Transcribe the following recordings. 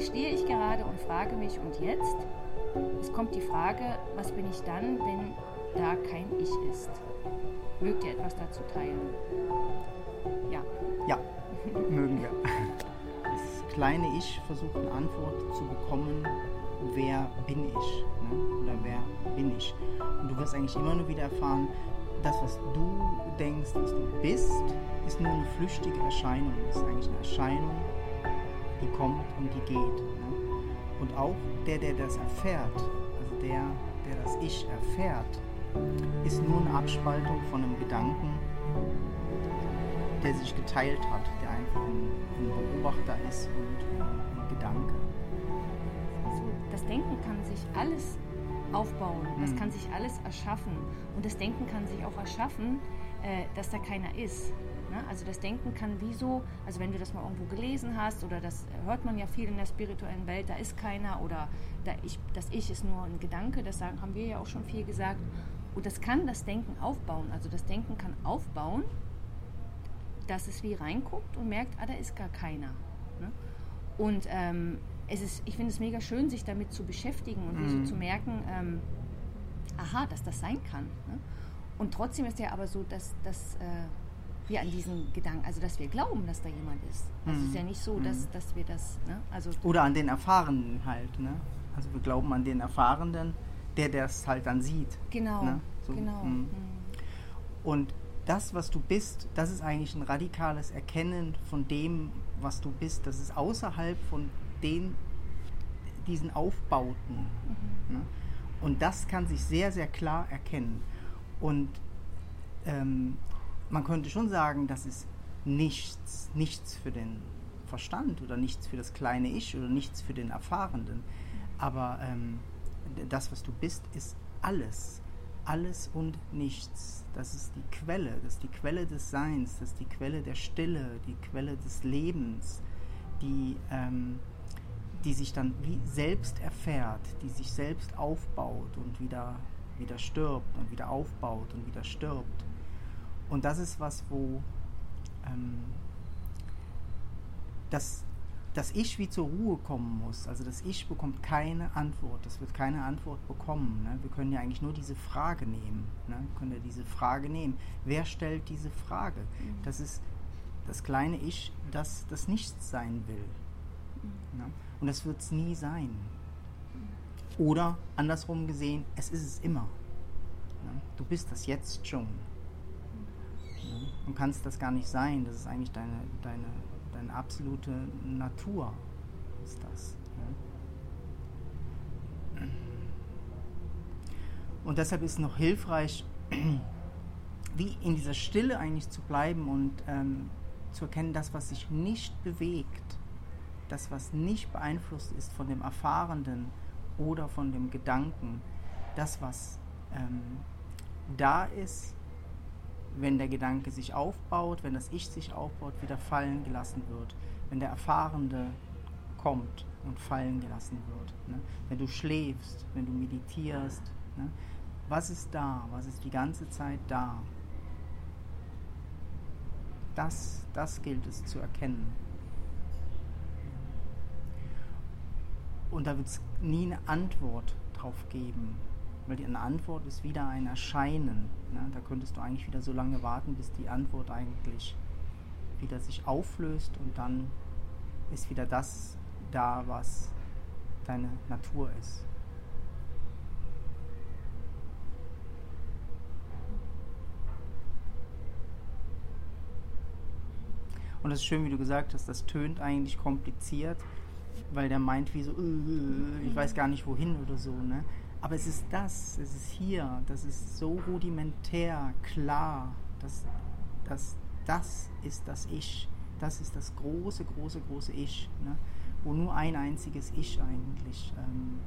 stehe ich gerade und frage mich, und jetzt? Es kommt die Frage, was bin ich dann, wenn da kein Ich ist? Mögt ihr etwas dazu teilen? Ja. Ja, mögen wir. Das kleine Ich versucht eine Antwort zu bekommen, wer bin ich? Ne? Oder wer bin ich? Und du wirst eigentlich immer nur wieder erfahren, das, was du denkst, was du bist, ist nur eine flüchtige Erscheinung. Es ist eigentlich eine Erscheinung, die kommt und die geht. Ne? Und auch der, der das erfährt, also der, der das Ich erfährt, ist nur eine Abspaltung von einem Gedanken, der sich geteilt hat, der einfach ein, ein Beobachter ist und ein Gedanke. Also das Denken kann sich alles aufbauen, das hm. kann sich alles erschaffen. Und das Denken kann sich auch erschaffen, äh, dass da keiner ist. Ne? Also das Denken kann wie so, also wenn du das mal irgendwo gelesen hast oder das hört man ja viel in der spirituellen Welt, da ist keiner oder da ich, das Ich ist nur ein Gedanke, das sagen, haben wir ja auch schon viel gesagt. Und das kann das Denken aufbauen. Also das Denken kann aufbauen, dass es wie reinguckt und merkt, ah, da ist gar keiner. Ne? Und ähm, es ist, ich finde es mega schön, sich damit zu beschäftigen und mhm. so zu merken, ähm, aha, dass das sein kann. Ne? Und trotzdem ist ja aber so, dass, dass äh, wir an diesen Gedanken, also dass wir glauben, dass da jemand ist. Also mhm. es ist ja nicht so, dass, mhm. dass wir das, ne? also Oder an den Erfahrenen halt, ne? Also wir glauben an den Erfahrenen, der das halt dann sieht. Genau, ne? so, genau. Mhm. mhm. Und das, was du bist, das ist eigentlich ein radikales Erkennen von dem, was du bist. Das ist außerhalb von den, diesen Aufbauten. Mhm. Ne? Und das kann sich sehr, sehr klar erkennen. Und ähm, man könnte schon sagen, das ist nichts, nichts für den Verstand oder nichts für das kleine Ich oder nichts für den Erfahrenen. Aber ähm, das, was du bist, ist alles. Alles und nichts. Das ist die Quelle, das ist die Quelle des Seins, das ist die Quelle der Stille, die Quelle des Lebens, die, ähm, die sich dann wie selbst erfährt, die sich selbst aufbaut und wieder, wieder stirbt und wieder aufbaut und wieder stirbt. Und das ist was, wo ähm, das, das Ich wie zur Ruhe kommen muss. Also das Ich bekommt keine Antwort. Das wird keine Antwort bekommen. Ne? Wir können ja eigentlich nur diese Frage nehmen. Ne? Wir können ja diese Frage nehmen. Wer stellt diese Frage? Mhm. Das ist das kleine Ich, das das Nichts sein will. Mhm. Ne? Und das wird es nie sein. Oder andersrum gesehen, es ist es immer. Ne? Du bist das jetzt schon. Du kannst das gar nicht sein. Das ist eigentlich deine, deine, deine absolute Natur. Ist das. Und deshalb ist es noch hilfreich, wie in dieser Stille eigentlich zu bleiben und ähm, zu erkennen, das, was sich nicht bewegt, das, was nicht beeinflusst ist von dem Erfahrenden oder von dem Gedanken, das, was ähm, da ist, wenn der Gedanke sich aufbaut, wenn das Ich sich aufbaut, wieder fallen gelassen wird. Wenn der Erfahrende kommt und fallen gelassen wird. Ne? Wenn du schläfst, wenn du meditierst. Ne? Was ist da? Was ist die ganze Zeit da? Das, das gilt es zu erkennen. Und da wird es nie eine Antwort drauf geben. Weil die Antwort ist wieder ein Erscheinen. Ne? Da könntest du eigentlich wieder so lange warten, bis die Antwort eigentlich wieder sich auflöst und dann ist wieder das da, was deine Natur ist. Und es ist schön, wie du gesagt hast, das tönt eigentlich kompliziert, weil der meint wie so, äh, ich weiß gar nicht wohin oder so. Ne? Aber es ist das, es ist hier, das ist so rudimentär, klar, dass, dass das ist das Ich, das ist das große, große, große Ich, ne? wo nur ein einziges Ich eigentlich. Ähm,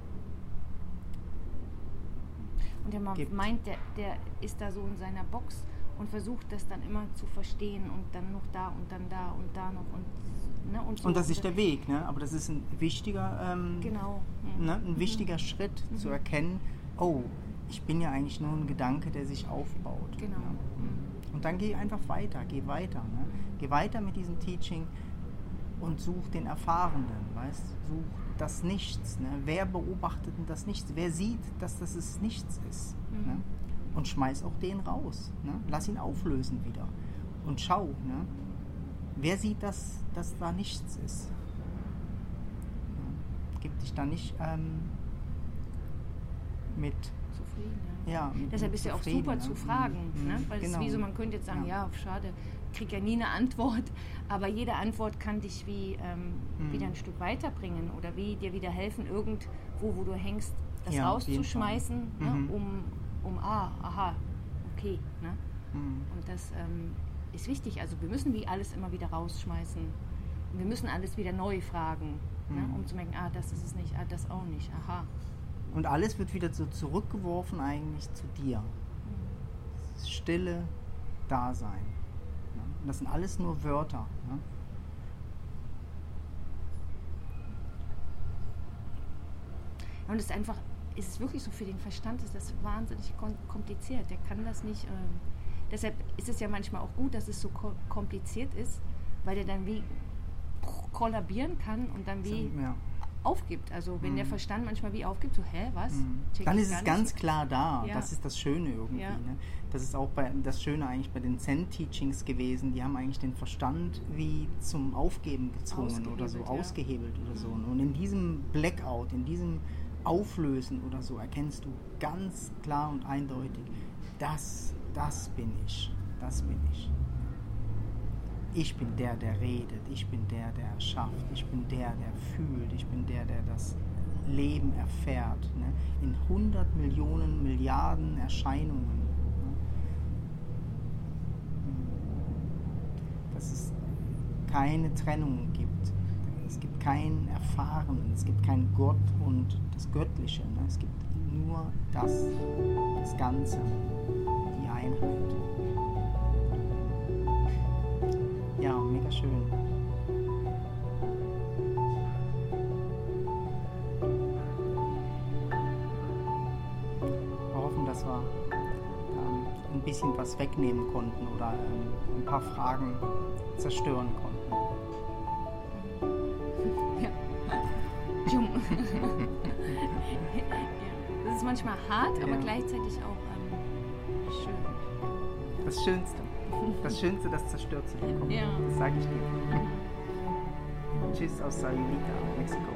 und der gibt. meint, der, der ist da so in seiner Box und versucht das dann immer zu verstehen und dann noch da und dann da und da noch und Ne? Und, so und, das ist der Weg, ne? aber das ist ein wichtiger, ähm, genau. mhm. ne? ein wichtiger mhm. Schritt mhm. zu erkennen, oh, ich bin ja eigentlich nur ein Gedanke, der sich aufbaut. Genau. Ne? Und dann geh einfach weiter, geh weiter. Ne? Geh weiter mit diesem Teaching und such den Erfahrenen, weißt Such das Nichts. Ne? Wer beobachtet denn das Nichts? Wer sieht, dass das es Nichts ist? Mhm. Ne? Und schmeiß auch den raus. Ne? Lass ihn auflösen wieder. Und schau, ne? wer sieht, dass, dass da nichts ist? Gib dich da nicht ähm, mit Zufrieden, ja. ja, mit- Deshalb ist ja auch super ne? zu Mhm. fragen, Mhm. ne? weil es Genau. ist wie so, man könnte jetzt sagen, ja, Ja. schade, krieg ja nie eine Antwort, aber jede Antwort kann dich wie ähm, Mhm. wieder ein Stück weiterbringen oder wie dir wieder helfen, irgendwo, wo du hängst, das Ja, rauszuschmeißen, ne? Mhm. um, um, ah, aha, okay. Ne? Mhm. Und das ähm, ist wichtig, also wir müssen wie alles immer wieder rausschmeißen. Wir müssen alles wieder neu fragen, ne? Mhm. um zu merken, ah, das ist es nicht, ah, das auch nicht, aha. Und alles wird wieder so zurückgeworfen eigentlich zu dir. Das stille Dasein. Ja. Und das sind alles nur Wörter. Ja. Und es ist einfach, ist wirklich so für den Verstand, ist das wahnsinnig kom- kompliziert. Der kann das nicht. Ähm, deshalb ist es ja manchmal auch gut, dass es so ko kompliziert ist, weil der dann wie kollabieren kann und dann wie Ja. aufgibt. Also wenn der Mhm. Verstand manchmal wie aufgibt, so, hä, was? Mhm. Dann ist es ganz klar da. Ja. Das ist das Schöne irgendwie. Ja. Ne? Das ist auch bei, das Schöne eigentlich bei den Zen-Teachings gewesen. Die haben eigentlich den Verstand wie zum Aufgeben gezwungen oder so, ausgehebelt oder so. Mhm. Und in diesem Blackout, in diesem Auflösen oder so, erkennst du ganz klar und eindeutig, das, das bin ich. Das bin ich. Ich bin der, der redet. Ich bin der, der erschafft. Ich bin der, der fühlt. Ich bin der, der das Leben erfährt. Ne? In 100 Millionen, Milliarden Erscheinungen. Ne? Dass es keine Trennung gibt. Es gibt kein Erfahren. Es gibt kein Gott und das Göttliche. Ne? Es gibt nur das, das Ganze, die Einheit. Ja, mega schön. Wir hoffen, dass wir ähm, ein bisschen was wegnehmen konnten oder ähm, ein paar Fragen zerstören konnten. Das ist manchmal hart, aber Ja. gleichzeitig auch ähm, schön. Das Schönste. Das Schönste, das zerstört zu bekommen. Ja. Das sage ich dir. Tschüss aus Sayulita, Mexiko.